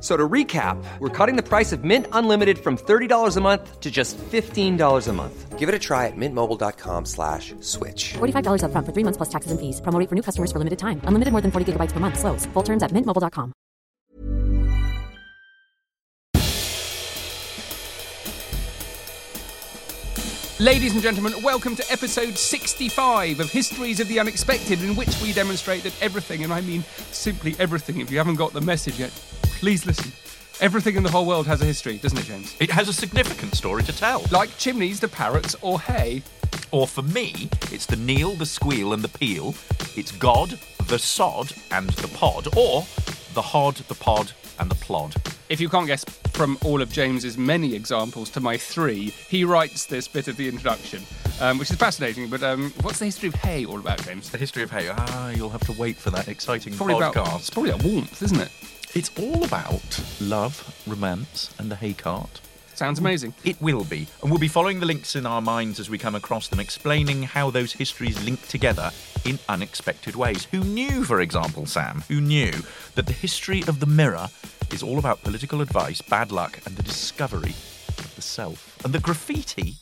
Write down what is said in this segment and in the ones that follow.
F- So to recap, we're cutting the price of Mint Unlimited from $30 a month to just $15 a month. Give it a try at mintmobile.com slash switch. $45 upfront for three months plus taxes and fees. Promo for new customers for limited time. Unlimited more than 40 gigabytes per month. Slows. Full terms at mintmobile.com. Ladies and gentlemen, welcome to episode 65 of Histories of the Unexpected, in which we demonstrate that everything, and I mean simply everything, if you haven't got the message yet, please listen. Everything in the whole world has a history, doesn't it, James? It has a significant story to tell. Like chimneys, the parrots, or hay. Or for me, it's the kneel, the squeal, and the peel. It's God, the sod, and the pod. Or the hod, the pod, and the plod. If you can't guess from all of James's many examples to my three, he writes this bit of the introduction, um, which is fascinating. But um, what's the history of hay all about, James? The history of hay. Ah, you'll have to wait for that exciting Probably podcast. about, it's probably about warmth, isn't it? It's all about love, romance, and the hay cart. Sounds amazing. It will be. And we'll be following the links in our minds as we come across them, explaining how those histories link together in unexpected ways. Who knew, for example, Sam, who knew that the history of the mirror is all about political advice, bad luck, and the discovery of the self? And the graffiti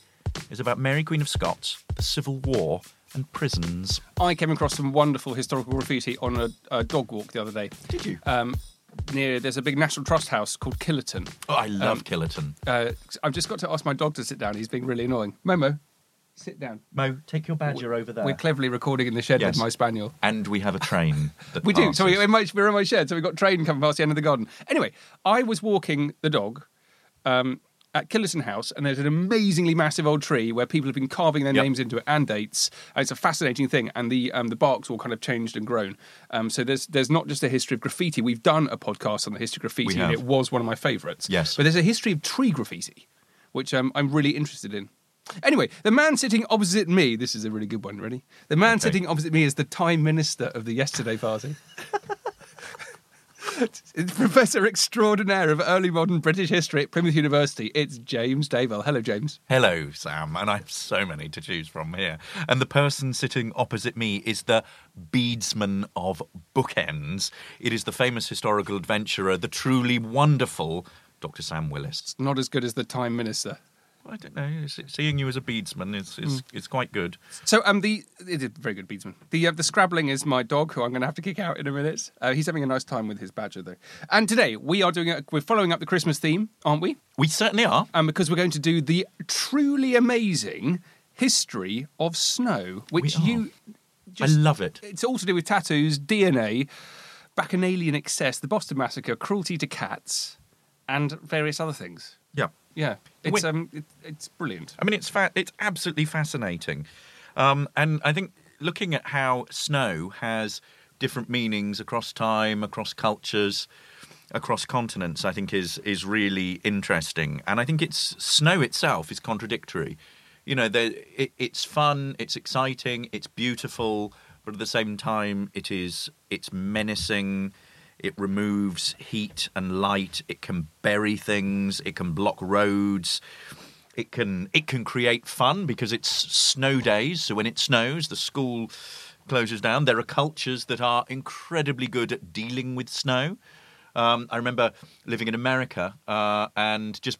is about Mary Queen of Scots, the Civil War, and prisons. I came across some wonderful historical graffiti on a, a dog walk the other day. Did you? Um, near there's a big National Trust house called Killerton. Oh, I love Um, Killerton. Uh, I've just got to ask my dog to sit down. He's being really annoying. Momo, sit down. Mo, take your badger over there. We're cleverly recording in the shed Yes. with my spaniel. and we have a train. That We do. So we, passes. we might, we're in my shed. So we've got train coming past the end of the garden. Anyway, I was walking the dog um, at Killerton House, and there's an amazingly massive old tree where people have been carving their Yep. names into it and dates. And it's a fascinating thing. And the um, the bark's all kind of changed and grown. Um, so there's there's not just a history of graffiti. We've done a podcast on the history of graffiti, and it was one of my favourites. Yes. But there's a history of tree graffiti, which um, I'm really interested in. Anyway, the man sitting opposite me, this is a really good one, ready? The man Okay. sitting opposite me is the Time Minister of the Yesterday Party. It's Professor Extraordinaire of Early Modern British History at Plymouth University. It's James Daybell. Hello, James. Hello, Sam, and I have so many to choose from here. And the person sitting opposite me is the beadsman of bookends. It is the famous historical adventurer, the truly wonderful Dr. Sam Willis. Not as good as the Time Minister. I don't know. Seeing you as a beadsman is is, is quite good. So, um, the it is very good beadsman. The uh, the scrabbling is my dog, who I'm going to have to kick out in a minute. Uh, he's having a nice time with his badger, though. And today we are doing a, we're following up the Christmas theme, aren't we? We certainly are. Um, because we're going to do the truly amazing history of snow, which you I love it. it's all to do with tattoos, DNA, bacchanalian excess, the Boston Massacre, cruelty to cats, and various other things. Yeah. Yeah, it's um, it, it's brilliant. I mean, it's fa- it's absolutely fascinating, um, and I think looking at how snow has different meanings across time, across cultures, across continents, I think is is really interesting. And I think it's snow itself is contradictory. You know, there, it, it's fun, it's exciting, it's beautiful, but at the same time, it is it's menacing. It removes heat and light. It can bury things. It can block roads. It can it can create fun because it's snow days. So when it snows, the school closes down. There are cultures that are incredibly good at dealing with snow. Um, I remember living in America uh, and just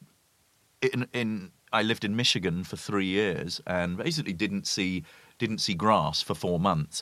in, in I lived in Michigan for three years and basically didn't see didn't see grass for four months.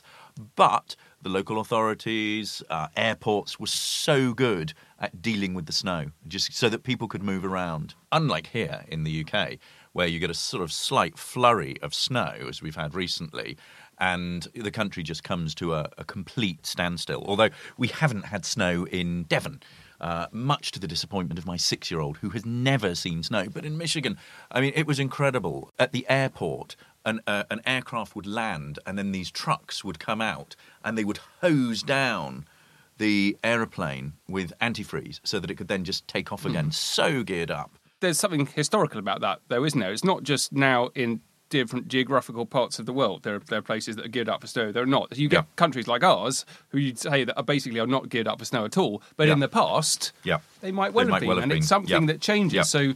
But the local authorities, uh, airports were so good at dealing with the snow, just so that people could move around. Unlike here in the UK, where you get a sort of slight flurry of snow, as we've had recently, and the country just comes to a, a complete standstill. Although we haven't had snow in Devon. Uh, much to the disappointment of my six year old who has never seen snow. But in Michigan, I mean, it was incredible. At the airport, an, uh, an aircraft would land and then these trucks would come out and they would hose down the aeroplane with antifreeze so that it could then just take off again. So geared up. There's something historical about that, though, isn't there? It's not just now in different geographical parts of the world. There are, there are places that are geared up for snow. There are not. You get Yeah. countries like ours who you'd say that are basically are not geared up for snow at all. But in the past, Yeah. they might They well have might been, well and been. it's something Yeah. that changes. Yeah. So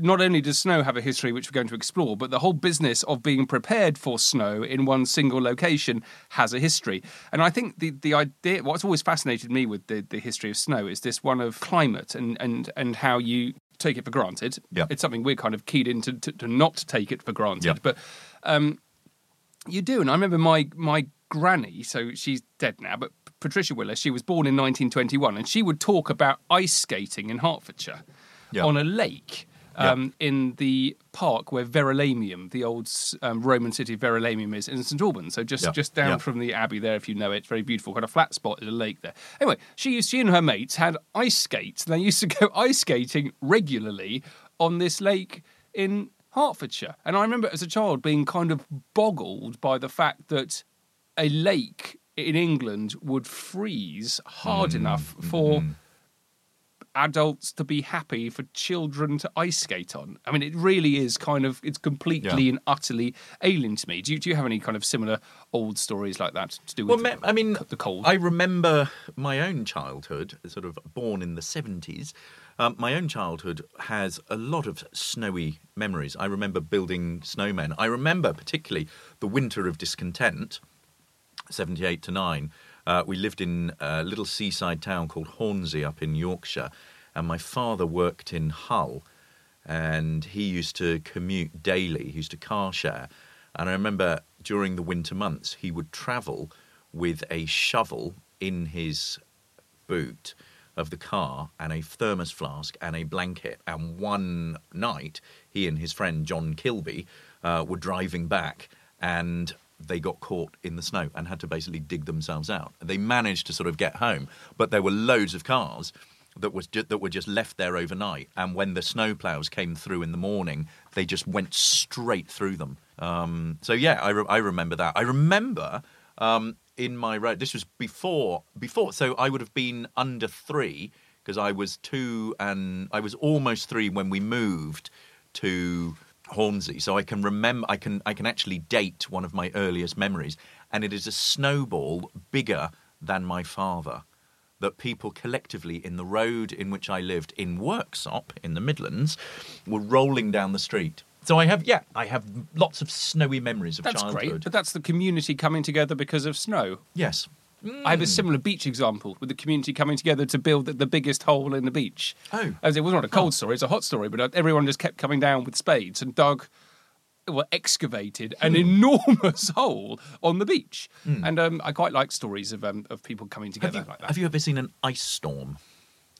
not only does snow have a history which we're going to explore, but the whole business of being prepared for snow in one single location has a history. And I think the, the idea, what's always fascinated me with the, the history of snow is this one of climate and, and, and how you take it for granted. Yeah. It's something we're kind of keyed into to, to not take it for granted. Yeah. But um, you do, and I remember my my granny. So she's dead now, but Patricia Willis. She was born in 1921, and she would talk about ice skating in Hertfordshire Yeah. on a lake. Um, In the park where Verulamium, the old um, Roman city of Verulamium, is in St Albans, so just Yeah. just down Yeah. from the abbey there, if you know it, very beautiful, kind of flat spot, there's a lake there. Anyway, she used, she and her mates had ice skates, and they used to go ice skating regularly on this lake in Hertfordshire. And I remember as a child being kind of boggled by the fact that a lake in England would freeze hard Mm, enough for adults to be happy for children to ice skate on. I mean, it really is kind of it's completely Yeah. and utterly alien to me. Do you, do you have any kind of similar old stories like that to do Well, with I mean, the cold? I remember my own childhood, sort of born in the 70s. Um, my own childhood has a lot of snowy memories. I remember building snowmen. I remember particularly the winter of discontent, 78 to 9. Uh, we lived in a little seaside town called Hornsea up in Yorkshire, and my father worked in Hull, and he used to commute daily. He used to car share, and I remember during the winter months he would travel with a shovel in his boot of the car and a thermos flask and a blanket. And one night, he and his friend John Kilby uh, were driving back and they got caught in the snow and had to basically dig themselves out. They managed to sort of get home, but there were loads of cars that was ju- that were just left there overnight. And when the snow plows came through in the morning, they just went straight through them. Um, so yeah, I, re- I remember that. I remember um, in my road. This was before before, so I would have been under three because I was two and I was almost three when we moved to Hornsea. So I can remember, I can I can actually date one of my earliest memories, and it is a snowball bigger than my father that people collectively in the road in which I lived in Worksop in the Midlands were rolling down the street. So I have, yeah, I have lots of snowy memories of that's childhood. great, but that's the community coming together because of snow. Yes. I have a similar beach example with the community coming together to build the, the biggest hole in the beach. Oh. As it was not a cold story, it's a hot story, but uh, everyone just kept coming down with spades and dug, well, excavated an enormous hole on the beach. And um, I quite like stories of um, of people coming Have together you, like that. have you ever seen an ice storm?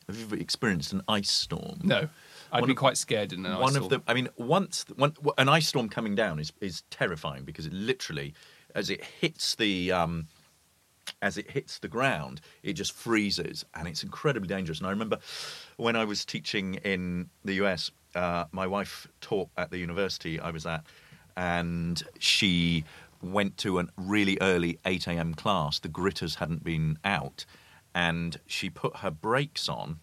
Have you ever experienced an ice storm? No, I'd One be of- quite scared in an ice one of the. I mean, once one, an ice storm coming down is is terrifying because it literally, as it hits the. Um, as it hits the ground, it just freezes and it's incredibly dangerous. And I remember when I was teaching in the US, uh, my wife taught at the university I was at, and she went to a really early 8 a.m. class. The gritters hadn't been out, and she put her brakes on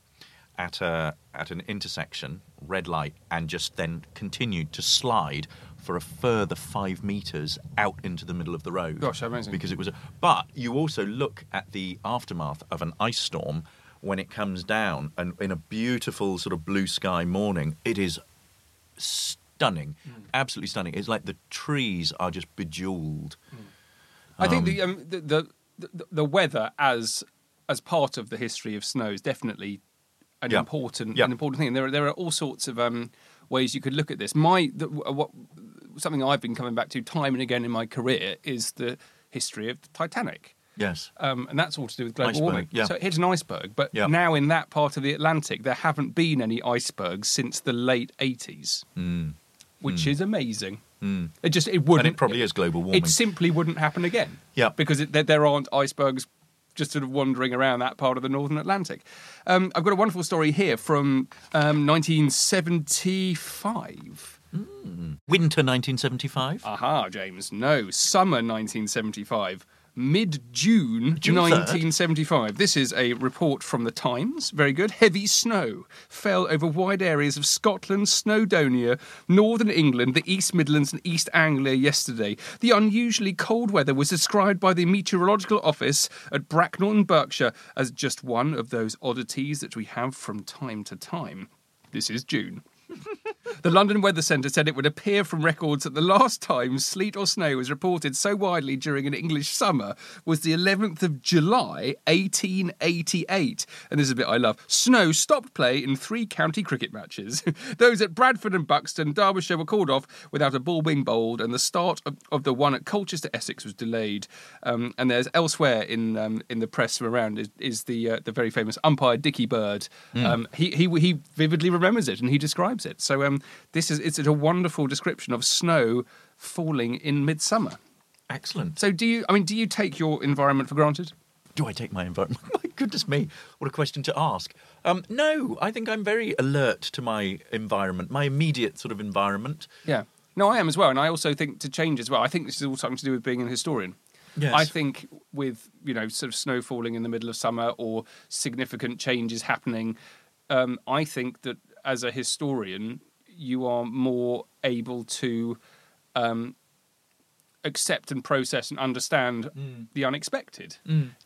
at a at an intersection, red light, and just then continued to slide for a further five meters out into the middle of the road. Gosh, amazing. Because it was. A, but you also look at the aftermath of an ice storm when it comes down, and in a beautiful sort of blue sky morning, it is stunning, absolutely stunning. It's like the trees are just bejeweled. I think the, um, the, the the the weather as as part of the history of snow is definitely an Yeah. important Yeah. an important thing. And there are there are all sorts of um, ways you could look at this. My the, what something I've been coming back to time and again in my career is the history of the Titanic. Yes. Um, and that's all to do with global Iceberg, warming. yeah. So it hit an iceberg, but Yeah. now in that part of the Atlantic, there haven't been any icebergs since the late 80s, Mm. which is amazing. It just it wouldn't. and it probably is global warming. It simply wouldn't happen again. Yeah. because it, there, there aren't icebergs just sort of wandering around that part of the Northern Atlantic. Um, I've got a wonderful story here from um, 1975. Mm. Winter 1975. Aha, James. No, summer 1975. Mid June June 3rd? 1975. This is a report from the Times. Very good. Heavy snow fell over wide areas of Scotland, Snowdonia, northern England, the East Midlands, and East Anglia yesterday. The unusually cold weather was described by the Meteorological Office at Bracknell in Berkshire as just one of those oddities that we have from time to time. This is June. The London Weather Centre said it would appear from records that the last time sleet or snow was reported so widely during an English summer was the 11th of July, 1888. And this is a bit I love. Snow stopped play in three county cricket matches. Those at Bradford and Buxton, Derbyshire were called off without a ball being bowled, and the start of, of the one at Colchester, Essex, was delayed. Um, and there's elsewhere in um, in the press from around is, is the uh, the very famous umpire Dickie Bird. Um, he, he he vividly remembers it and he describes it. So um, this is it's a wonderful description of snow falling in midsummer. Excellent. So do you? I mean, do you take your environment for granted? Do I take my environment? my goodness me, what a question to ask. Um, no, I think I'm very alert to my environment, my immediate sort of environment. Yeah. No, I am as well, and I also think to change as well. I think this is all something to do with being an historian. Yes. I think with you know sort of snow falling in the middle of summer or significant changes happening, um, I think that as a historian you are more able to um, accept and process and understand the unexpected,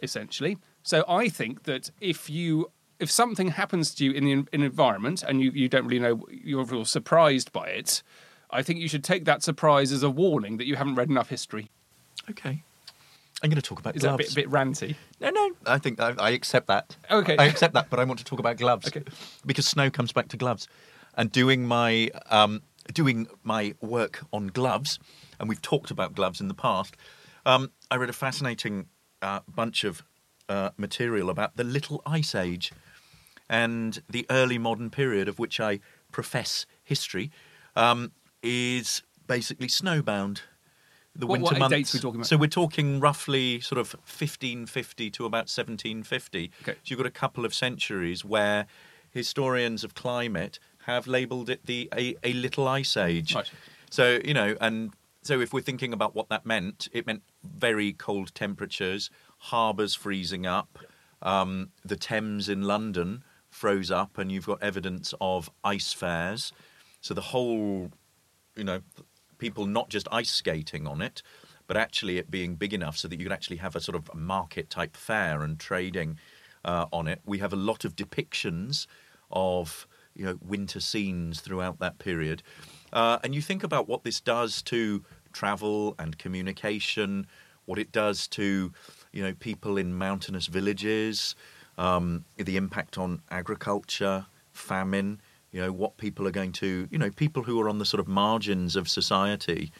essentially. So I think that if you if something happens to you in the in an environment and you, you don't really know you're surprised by it, I think you should take that surprise as a warning that you haven't read enough history. Okay. I'm going to talk about Is that a gloves. bit, bit ranty? No, no. I think I, I accept that. Okay. I accept that, but I want to talk about gloves. Okay. Because snow comes back to gloves, and doing my um, doing my work on gloves, and we've talked about gloves in the past. Um, I read a fascinating uh, bunch of uh, material about the Little Ice Age and the early modern period of which I profess history um, is basically snowbound. The What- winter what months. dates are we talking about? So we're talking roughly sort of 1550 to about 1750. Okay. So you've got a couple of centuries where historians of climate have labelled it the a, a little ice age. Right. So you know, and so if we're thinking about what that meant, it meant very cold temperatures, harbours freezing up, um, the Thames in London froze up, and you've got evidence of ice fairs. So the whole, you know, people not just ice skating on it, but actually it being big enough so that you could actually have a sort of market type fair and trading uh, on it. We have a lot of depictions of you know winter scenes throughout that period, uh, and you think about what this does to travel and communication, what it does to you know people in mountainous villages, um, the impact on agriculture, famine. You know what people are going to, you know, people who are on the sort of margins of society.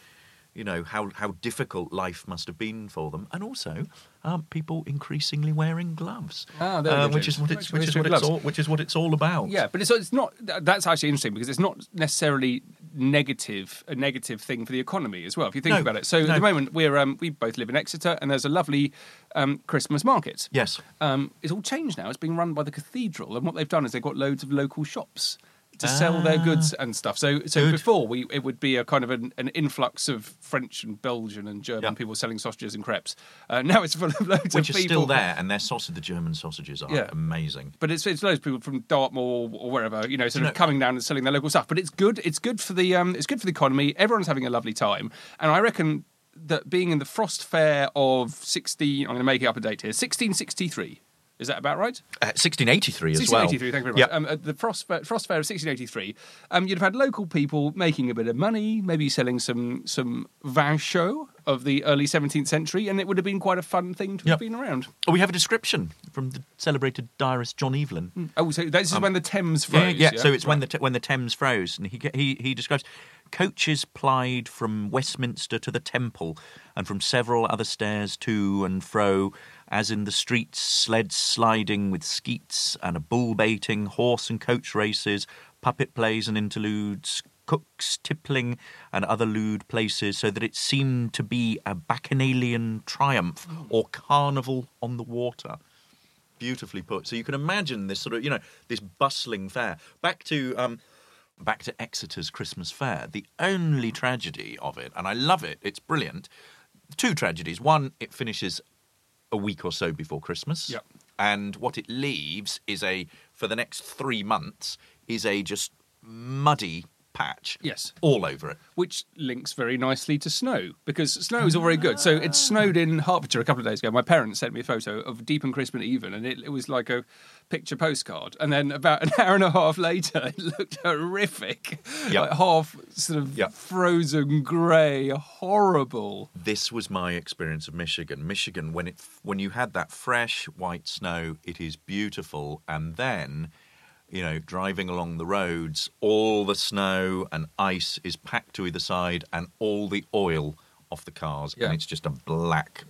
You know how how difficult life must have been for them, and also um, people increasingly wearing gloves, Ah, uh, which is what it's which is what it's all which is what it's all about. Yeah, but it's it's not. That's actually interesting because it's not necessarily negative a negative thing for the economy as well. If you think No, about it. So at the moment we're um, we both live in Exeter, and there's a lovely um, Christmas market. Yes. Um, it's all changed now. It's being run by the cathedral, and what they've done is they've got loads of local shops to sell their goods and stuff. So, so Ah. Good. before we, it would be a kind of an, an influx of French and Belgian and German Yeah. people selling sausages and crepes. Uh, now it's full of loads of people. which of are people. still there, and their sausage, the German sausages are Yeah. amazing. But it's it's loads of people from Dartmoor or wherever, you know, sort of coming down and selling their local stuff. But it's good. It's good for the um, it's good for the economy. Everyone's having a lovely time, and I reckon that being in the Frost Fair of sixteen, I'm going to make it up a date here, 1663. Is that about right? Uh, 1683 as well. 1683, thank you very much. Yeah. Um, at the Frost Fair, Frost Fair of 1683, um, you'd have had local people making a bit of money, maybe selling some some vin chaud of the early 17th century, and it would have been quite a fun thing to have been around. Oh, we have a description from the celebrated diarist John Evelyn. Oh, so this is when the Thames Um, Yeah, froze. yeah, So it's when the when the Thames froze, and he he he describes coaches plied from Westminster to the Temple, and from several other stairs to and fro, as in the streets, sleds sliding with skeets, and a bull baiting, horse and coach races, puppet plays and interludes, cooks, tippling, and other lewd places, so that it seemed to be a bacchanalian triumph or carnival on the water. Beautifully put. So you can imagine this sort of, you know, this bustling fair. Back to um, back to Exeter's Christmas fair. The only tragedy of it, and I love it, it's brilliant. Two tragedies. One, it finishes a week or so before Christmas. Yep. And what it leaves is a, for the next three months, is a just muddy patch. Yes. All over it. which links very nicely to snow because snow is all very good. So it snowed in Hertfordshire a couple of days ago. My parents sent me a photo of deep and crisp and even, and it, it was like a picture postcard. And then about an hour and a half later, it looked horrific, Yep. like half sort of Yep. frozen grey, horrible. This was my experience of Michigan. Michigan, when it when you had that fresh white snow, it is beautiful, and then, you know, driving along the roads, all the snow and ice is packed to either side, and all the oil off the cars, Yeah. and it's just a black.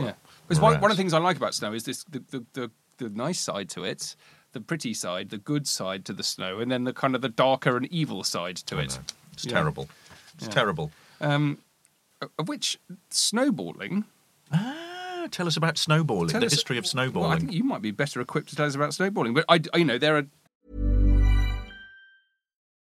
Yeah, because one, one of the things I like about snow is this the, the, the, the nice side to it. The pretty side, the good side to the snow, and then the kind of the darker and evil side to it. It's Yeah. terrible. It's Yeah. terrible. Of which snowballing Ah, tell us about snowballing, Tell the us- history of snowballing. Well, I think you might be better equipped to tell us about snowballing, but I, I- you know, there are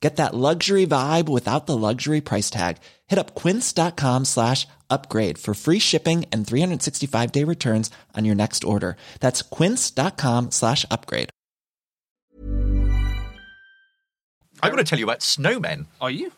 Get that luxury vibe without the luxury price tag. Hit up quince.com slash upgrade for free shipping and 365 day returns on your next order. That's quince.com slash upgrade. I'm going to tell you about snowmen. Are you?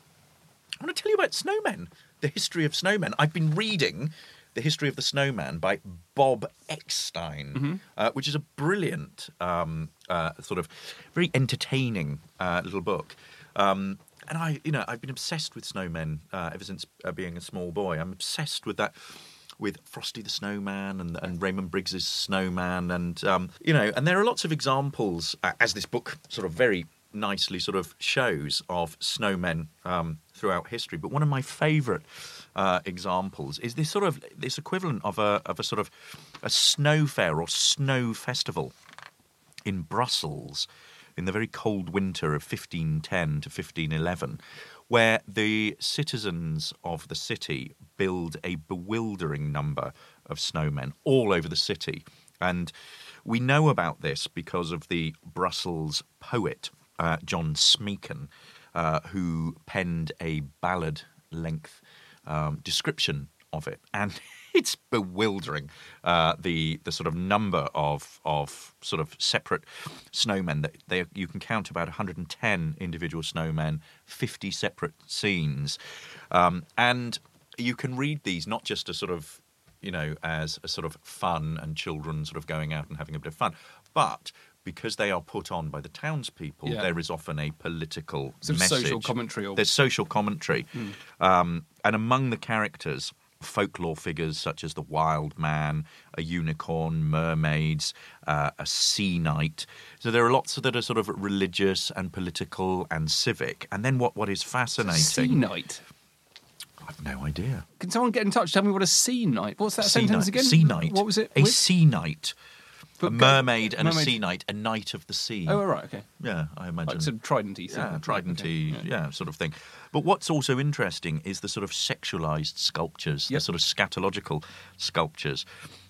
I want to tell you about snowmen, the history of snowmen. I've been reading The History of the Snowman by Bob Eckstein, uh, which is a brilliant, um, uh, sort of very entertaining uh, little book. Um, and I, you know, I've been obsessed with snowmen uh, ever since uh, being a small boy. I'm obsessed with that, with Frosty the Snowman and, and Raymond Briggs's Snowman, and um, you know, and there are lots of examples, uh, as this book sort of very nicely sort of shows of snowmen um, throughout history. But one of my favourite uh, examples is this sort of this equivalent of a of a sort of a snow fair or snow festival in Brussels in the very cold winter of 1510 to 1511, where the citizens of the city build a bewildering number of snowmen all over the city. And we know about this because of the Brussels poet, uh, John Smeken, uh, who penned a ballad length um, description of it. And it's bewildering uh, the the sort of number of of sort of separate snowmen that they you can count about 110 individual snowmen, 50 separate scenes, um, and you can read these not just as sort of you know as a sort of fun and children sort of going out and having a bit of fun, but because they are put on by the townspeople, Yeah. there is often a political of message. social commentary or- There's social commentary, um, and among the characters, folklore figures such as the wild man, a unicorn, mermaids, uh, a sea knight. So there are lots that are sort of religious and political and civic. And then what, what is fascinating? Sea knight. I've no idea. Can someone get in touch? Tell me what a sea knight. What's that sea sentence night. again? Sea knight. What was it? A with? sea night. a mermaid and a sea knight, a knight of the sea. Oh, all right, okay. Yeah, I imagine. Like of tridenty. yeah, thing. tridenty, Okay, yeah. sort of thing. But what's also interesting is the sort of sexualized sculptures, Yep. the sort of scatological sculptures.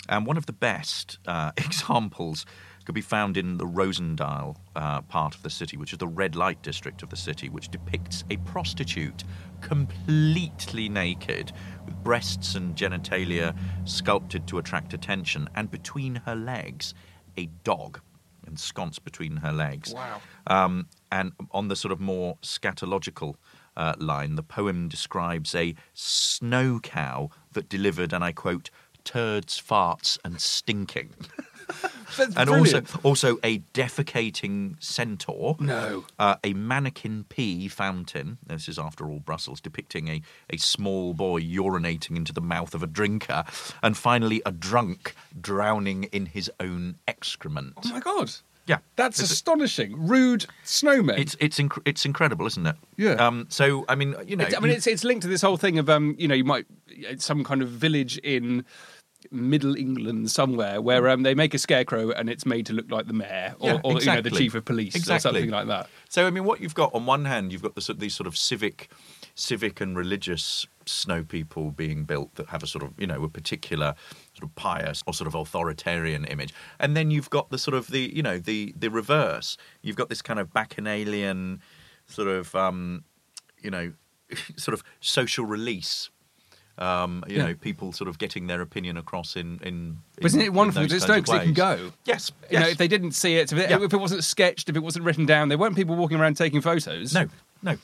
And one of the best uh, examples could be found in the Rosendale uh, part of the city, which is the red light district of the city, which depicts a prostitute completely naked, with breasts and genitalia sculpted to attract attention, and between her legs, a dog ensconced between her legs. Wow. Um, and on the sort of more scatological uh, line, the poem describes a snow cow that delivered, and I quote, turds, farts, and stinking. And brilliant. also also a defecating centaur. No. Uh, a mannequin pea fountain. This is, after all, Brussels, depicting a, a small boy urinating into the mouth of a drinker. And finally, a drunk drowning in his own excrement. Oh my god. Yeah. That's It's- astonishing. Rude snowmen. It's it's inc- it's incredible, isn't it? Yeah. Um. So I mean, you know, It's- I mean, you- it's it's linked to this whole thing of um, you know, you might it's some kind of village in Middle England somewhere where um, they make a scarecrow and it's made to look like the mayor or, Yeah, or you know the chief of police or something like that. So I mean, what you've got on one hand, you've got the, these sort of civic, civic and religious snow people being built that have a sort of you know a particular sort of pious or sort of authoritarian image, and then you've got the sort of the you know the the reverse. You've got this kind of bacchanalian sort of um, you know sort of social release. Um, you Yeah. know, people sort of getting their opinion across in in. But isn't in- it wonderful? in It's no because they can go. Yes, You know, if they didn't see it, if it, Yeah. if it wasn't sketched, if it wasn't written down, there weren't people walking around taking photos. no, no.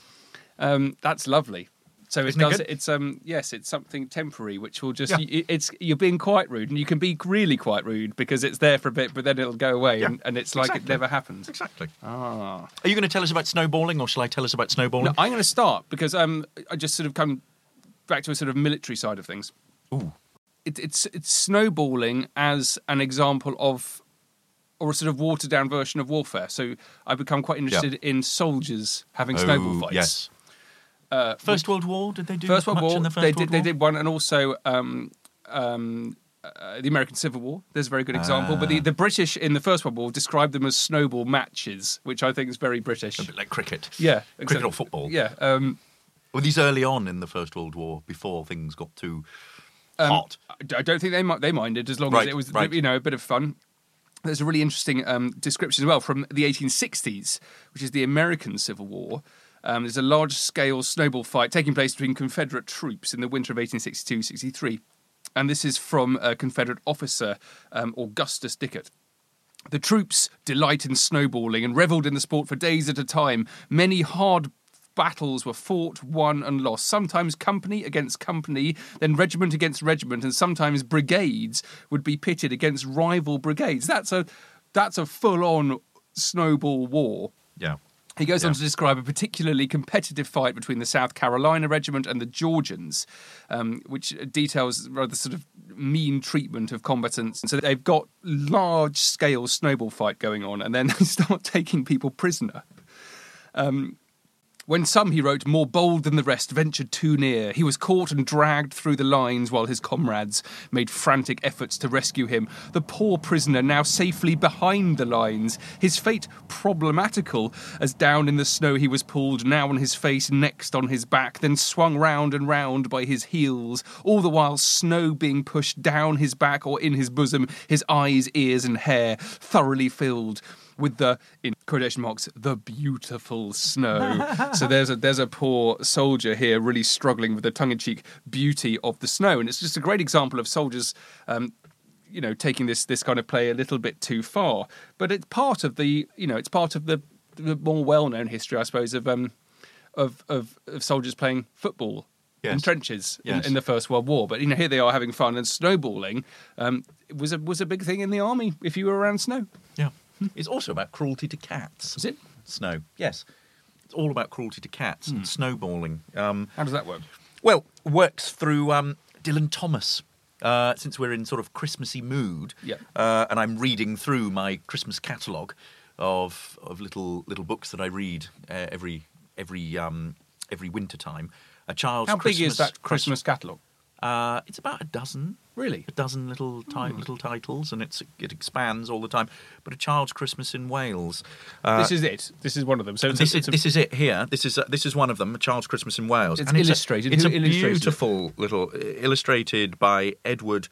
um, that's lovely. So it Isn't it does. good? it's um yes, it's something temporary, which will just Yeah. it's you're being quite rude, and you can be really quite rude because it's there for a bit, but then it'll go away, and, and it's like it never happened. Exactly. Ah. Are you going to tell us about snowballing, or shall I tell us about snowballing? No, I'm going to start because um, I just sort of come back to a sort of military side of things. Ooh. It, it's it's snowballing as an example of, or a sort of watered down version of warfare. So I've become quite interested in soldiers having snowball Oh, fights. Yes. Uh, First World War? Did they do First World much War, in the First they World did they War? did one, and also um, um, uh, the American Civil War. There's a very good example. But Ah. the, the British in the First World War described them as snowball matches, which I think is very British. A bit like cricket. Yeah, Cricket or football. Yeah. Um, Were these early on in the First World War, before things got too Um, hot? I don't think they they minded as long Right, as it was right. you know a bit of fun. There's a really interesting um, description as well from the 1860s, which is the American Civil War. Um, there's a large scale snowball fight taking place between Confederate troops in the winter of 1862 63. And this is from a Confederate officer, um, Augustus Dickert. The troops delight in snowballing and revelled in the sport for days at a time. Many hard battles were fought, won, and lost. Sometimes company against company, then regiment against regiment, and sometimes brigades would be pitted against rival brigades. That's a that's a full-on snowball war. Yeah. He goes on to describe a particularly competitive fight between the South Carolina Regiment and the Georgians, um, which details rather sort of mean treatment of combatants. So they've got large scale snowball fight going on, and then they start taking people prisoner. When some, he wrote, more bold than the rest, ventured too near, he was caught and dragged through the lines while his comrades made frantic efforts to rescue him. The poor prisoner now safely behind the lines, his fate problematical, as down in the snow he was pulled, now on his face, next on his back, then swung round and round by his heels, all the while snow being pushed down his back or in his bosom, his eyes, ears, and hair thoroughly filled with the in quotation marks the beautiful snow. so there's a there's a poor soldier here really struggling with the tongue-in-cheek beauty of the snow, and it's just a great example of soldiers. Um, you know, taking this this kind of play a little bit too far, but it's part of the you know it's part of the, the more well-known history, I suppose, of um of of, of soldiers playing football in Yes. trenches in, Yes. in the First World War. But you know, here they are having fun and snowballing um, was a was a big thing in the army if you were around snow. Yeah. It's also about cruelty to cats. Is it? Snow. Yes. It's all about cruelty to cats Hmm. and snowballing. Um, How does that work? Well, works through um, Dylan Thomas. Uh, since we're in sort of Christmassy mood, Yeah. uh, and I'm reading through my Christmas catalogue of of little little books that I read uh, every every um, every winter time. A child's How big is that Christmas catalogue? Uh, it's about a dozen. Really? A dozen little ti- little titles, and it's it expands all the time. But a child's Christmas in Wales. Uh, this is it. This is one of them. So this is a- this is it here. This is uh, this is one of them. A Child's Christmas in Wales. It's and illustrated. It's a, it's a illustrated it? beautiful little illustrated by Edward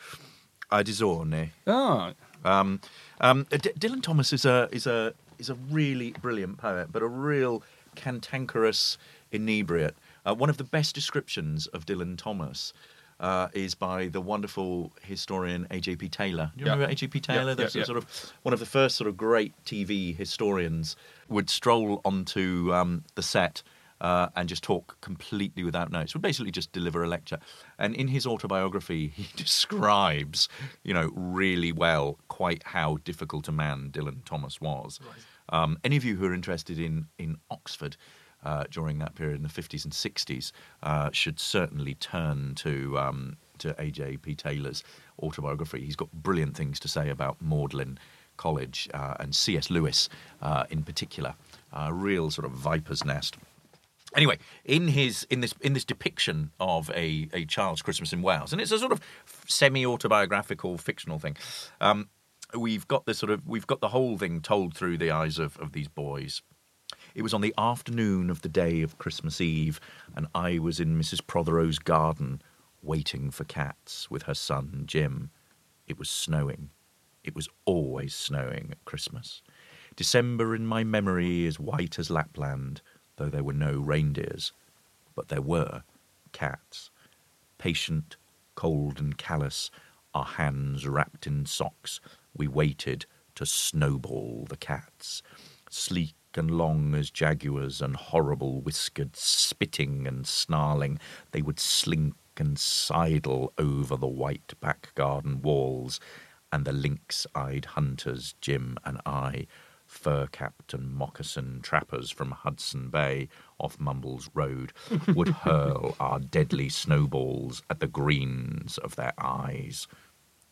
Ardizzone. Ah, Um, um, D- Dylan Thomas is a is a is a really brilliant poet, but a real cantankerous inebriate. Uh, one of the best descriptions of Dylan Thomas uh, is by the wonderful historian A.J.P. Taylor. Do you Yeah. remember A.J.P. Taylor? Yeah, That's yeah, sort of one of the first sort of great TV historians. Would stroll onto um, the set. Uh, and just talk completely without notes. Would basically just deliver a lecture. And in his autobiography, he describes, you know, really well quite how difficult a man Dylan Thomas was. Um, any of you who are interested in in Oxford uh, during that period in the fifties and sixties uh, should certainly turn to um, to A.J.P. Taylor's autobiography. He's got brilliant things to say about Magdalen College uh, and C.S. Lewis uh, in particular. A real sort of viper's nest. Anyway, in his in this in this depiction of a, a child's Christmas in Wales, and it's a sort of semi autobiographical fictional thing. Um, we've got this sort of we've got the whole thing told through the eyes of, of these boys. It was on the afternoon of the day of Christmas Eve, and I was in Mrs. Prothero's garden waiting for cats with her son Jim. It was snowing. It was always snowing at Christmas. December in my memory is white as Lapland, though there were no reindeers. But there were cats. Patient, cold, and callous, our hands wrapped in socks, we waited to snowball the cats. Sleek and long as jaguars and horrible whiskered, spitting and snarling, they would slink and sidle over the white back garden walls, and the lynx eyed hunters, Jim and I, fur capped and moccasin trappers from Hudson Bay off Mumbles Road, would hurl our deadly snowballs at the greens of their eyes.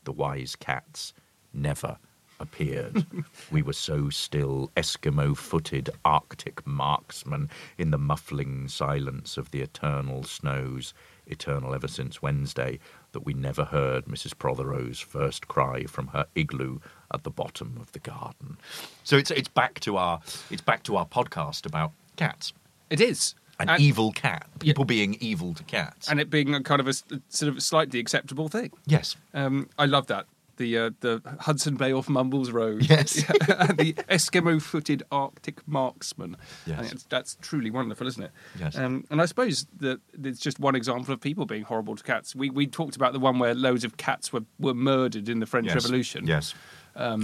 The wise cats never appeared. we were so still, Eskimo footed Arctic marksmen in the muffling silence of the eternal snows, eternal ever since Wednesday, that we never heard Mrs. Prothero's first cry from her igloo at the bottom of the garden. So it's it's back to our it's back to our podcast about cats. it is. An And- evil cat. People being evil to cats. and it being a kind of a sort of slightly acceptable thing. yes. Um, I love that. The uh, the Hudson Bay off Mumbles Road. Yes. the Eskimo-footed Arctic marksman. Yes. I think it's- that's truly wonderful, isn't it? Yes. Um, and I suppose that it's just one example of people being horrible to cats. We we talked about the one where loads of cats were, were murdered in the French Yes. Revolution. Yes.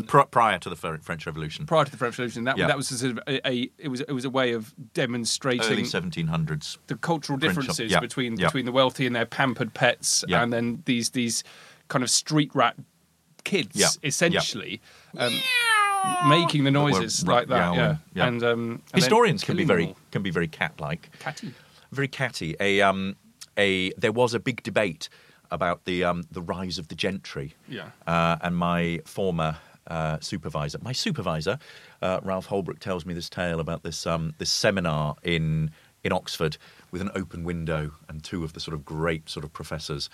Pri- prior to the French Revolution. Prior to the French Revolution, that Yeah. that was a sort of a, a it was it was a way of demonstrating Early 1700s. the cultural differences yeah, between yeah. between the wealthy and their pampered pets, and then these these kind of street rat kids, Yeah, essentially, um, making the noises ra- like that. Yeah, yeah. and um, and Historians can be very all. can be very cat-like. catty. very catty. A um, a there was a big debate about the um, the rise of the gentry. Yeah. Uh, and my former uh, supervisor, my supervisor, uh, Ralph Houlbrooke, tells me this tale about this um, this seminar in in Oxford with an open window and two of the sort of great sort of professors.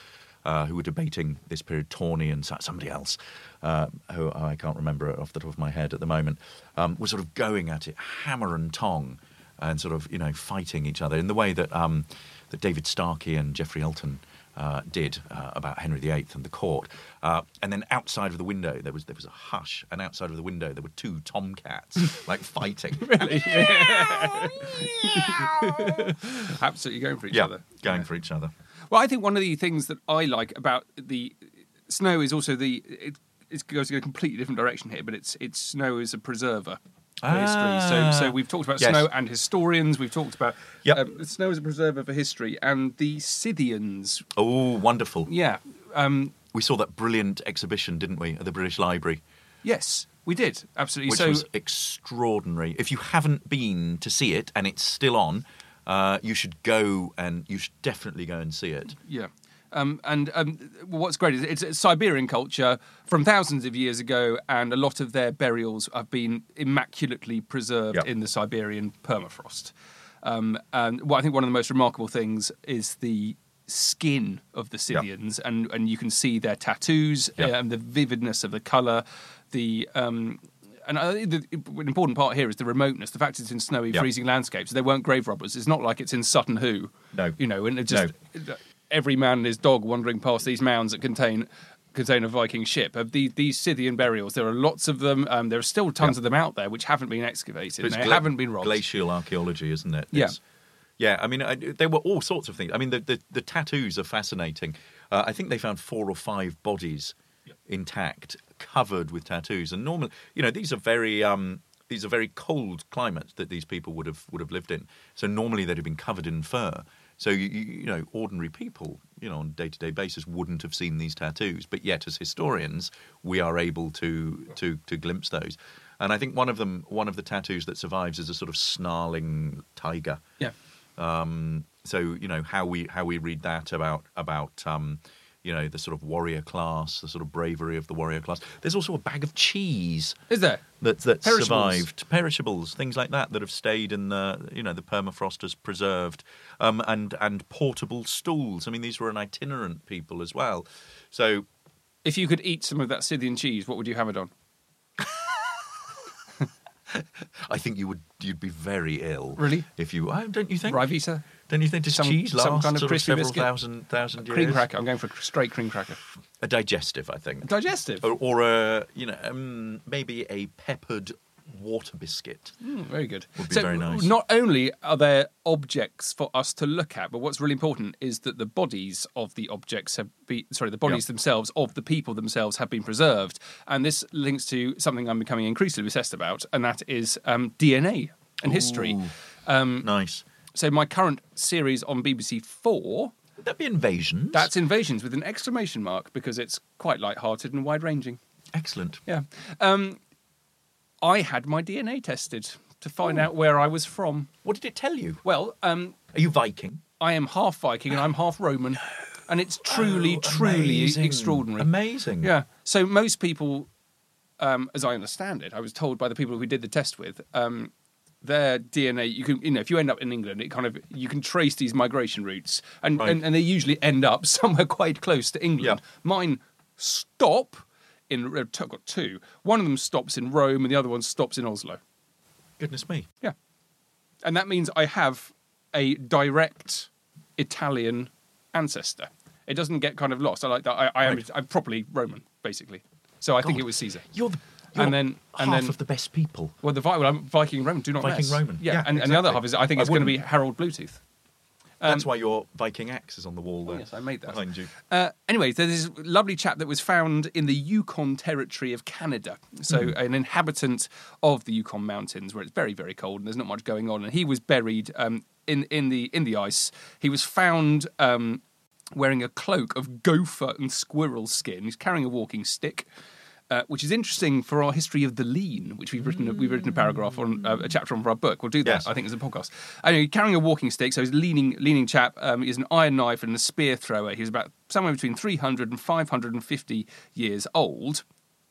Uh, who were debating this period, Tawney and somebody else, uh, who I can't remember off the top of my head at the moment, um, were sort of going at it hammer and tong, and sort of you know fighting each other in the way that um, that David Starkey and Geoffrey Elton uh, did uh, about Henry VIII and the court. Uh, and then outside of the window there was there was a hush, and outside of the window there were two tomcats like fighting. Really? yeah Absolutely going for each yeah, other. going Yeah. for each other. Well, I think one of the things that I like about the snow is also the it, it goes in a completely different direction here, but it's it's snow is a preserver history. So so we've talked about Yes. snow and historians. We've talked about Yep. um, snow as a preserver for history and the Scythians. Oh, wonderful! Yeah. Um, We saw that brilliant exhibition, didn't we, at the British Library, yes, we did absolutely. which so was extraordinary. If you haven't been to see it and it's still on, uh, you should go and you should definitely go and see it. Yeah. Um, and um, what's great is it's, it's Siberian culture from thousands of years ago, and a lot of their burials have been immaculately preserved Yep. in the Siberian permafrost. Um, and what I think one of the most remarkable things is the skin of the Scythians, and and you can see their tattoos uh, and the vividness of the color, the. Um, and the an important part here is the remoteness. The fact it's in snowy, Yeah. freezing landscapes. They weren't grave robbers. It's not like it's in Sutton Hoo. No. You know, and it just every man and his dog wandering past these mounds that contain contain a Viking ship. Of these, these Scythian burials, there are lots of them. Um, there are still tons of them out there which haven't been excavated. But They gla- haven't been robbed. Glacial archaeology, isn't it? Yeah. It's- yeah. I mean, I, there were all sorts of things. I mean, the the, the tattoos are fascinating. Uh, I think they found four or five bodies intact, covered with tattoos. And normally, you know, these are very um, these are very cold climates that these people would have would have lived in. So normally they'd have been covered in fur. So you, you know, ordinary people, you know, on a day to day basis wouldn't have seen these tattoos. But yet, as historians, we are able to to to glimpse those. And I think one of them, one of the tattoos that survives, is a sort of snarling tiger. Yeah. Um, so you know how we how we read that about about um, you know the sort of warrior class, the sort of bravery of the warrior class. There's also a bag of cheese Is there? that that Perishables. survived, perishables, things like that that have stayed in the you know the permafrost has preserved, um, and and portable stools. I mean these were an itinerant people as well. So If you could eat some of that Scythian cheese, what would you have it on? I think you would you'd be very ill. Really? If you oh, don't you think? Ryvita? Don't you think does Some- cheese last some kind of crispy several biscuit? thousand thousand years? Cream cracker. I'm going for a straight cream cracker. A digestive, I think. Digestive. or, or a you know um, maybe a peppered water biscuit. Mm, very good. Would be so very nice. not only are there objects for us to look at, but what's really important is that the bodies of the objects have been sorry, the bodies Yeah. themselves of the people themselves have been preserved. And this links to something I'm becoming increasingly obsessed about, and that is um, DNA and history. Um, Nice. So my current series on BBC Four. Would that be invasions? That's Invasions with an exclamation mark because it's quite light-hearted and wide-ranging. excellent. Yeah. Um, I had my DNA tested to find out where I was from. What did it tell you? Well, um, Are you Viking? I am half Viking and I'm half Roman, and it's truly, Oh, truly amazing. extraordinary. Amazing. Yeah. So most people, um, as I understand it, I was told by the people who did the test with, um, their DNA. You can, you know, if you end up in England, it kind of you can trace these migration routes, and Right. and, and they usually end up somewhere quite close to England. Yeah. Mine stop in. Uh, I've got two. One of them stops in Rome, and the other one stops in Oslo. Goodness me. Yeah. And that means I have a direct Italian ancestor. It doesn't get kind of lost. I like that. I, I am Right. I'm properly Roman, basically. So I think it was Caesar. You're the you're And then- and half then- of the best people. Well, the Vi- well, I'm Viking Roman. Do not Viking mess. Roman. Yeah, Yeah, and, and the other half is I think I it's going to be. Harald Bluetooth. That's why your Viking axe is on the wall there. Um, yes, I made that. behind you. Uh, anyway, there's this lovely chap that was found in the Yukon territory of Canada. So, Mm-hmm. an inhabitant of the Yukon Mountains, where it's very, very cold and there's not much going on. And he was buried um, in in the in the ice. He was found um, wearing a cloak of gopher and squirrel skin. He's carrying a walking stick. Uh, which is interesting for our history of the lean, which we've written. A, we've written a paragraph on uh, a chapter on for our book. We'll do that. Yes. I think as a podcast. Anyway, carrying a walking stick, so he's a leaning, leaning chap. Um, he's an iron knife and a spear thrower. He was about somewhere between 300 and 550 years old,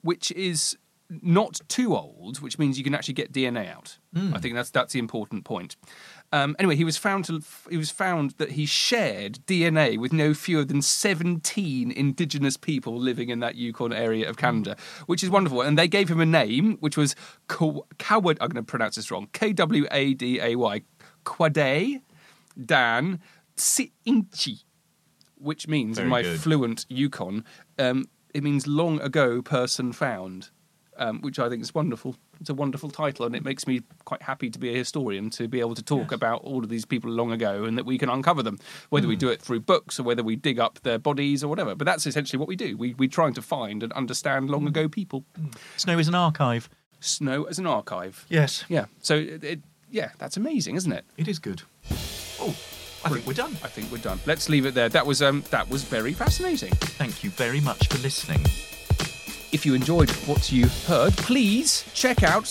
which is not too old, which means you can actually get DNA out. I think that's that's the important point. Um, anyway, he was found to he was found that he shared DNA with no fewer than 17 indigenous people living in that Yukon area of Canada, which is wonderful. And they gave him a name, which was Coward. I'm going to pronounce this wrong. K W A D A Y. Kwäday Dän Ts'ìnchi, which means in my good. fluent Yukon, um, it means long ago person found, um, which I think is wonderful. It's a wonderful title, and it makes me quite happy to be a historian to be able to talk about all of these people long ago and that we can uncover them, whether Hmm. we do it through books or whether we dig up their bodies or whatever. But that's essentially what we do. We, we're trying to find and understand long ago people. Snow is an archive. Snow as an archive. Yes. Yeah. So, it, it, yeah, that's amazing, isn't it? It is good. Oh, I think we're done. I think we're done. Let's leave it there. That was um, that was very fascinating. Thank you very much for listening. If you enjoyed what you heard, please check out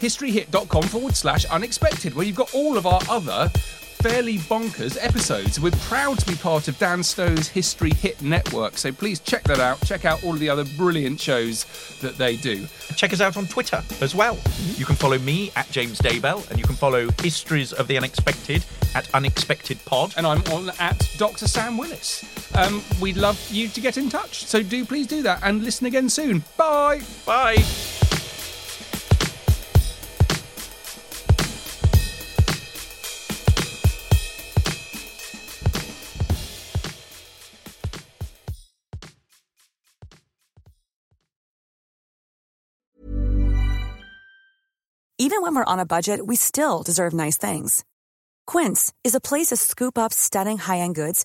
historyhit.com forward slash unexpected, where you've got all of our other fairly bonkers episodes. We're proud to be part of Dan Snow's History Hit Network, so please check that out. Check out all of the other brilliant shows that they do. Check us out on Twitter as well. You can follow me at James Daybell, and you can follow Histories of the Unexpected at Unexpected Pod. And I'm on at Dr. Sam Willis. Um, we'd love you to get in touch, so do please do that and listen again soon. Bye. Bye. Even when we're on a budget, we still deserve nice things. Quince is a place to scoop up stunning high-end goods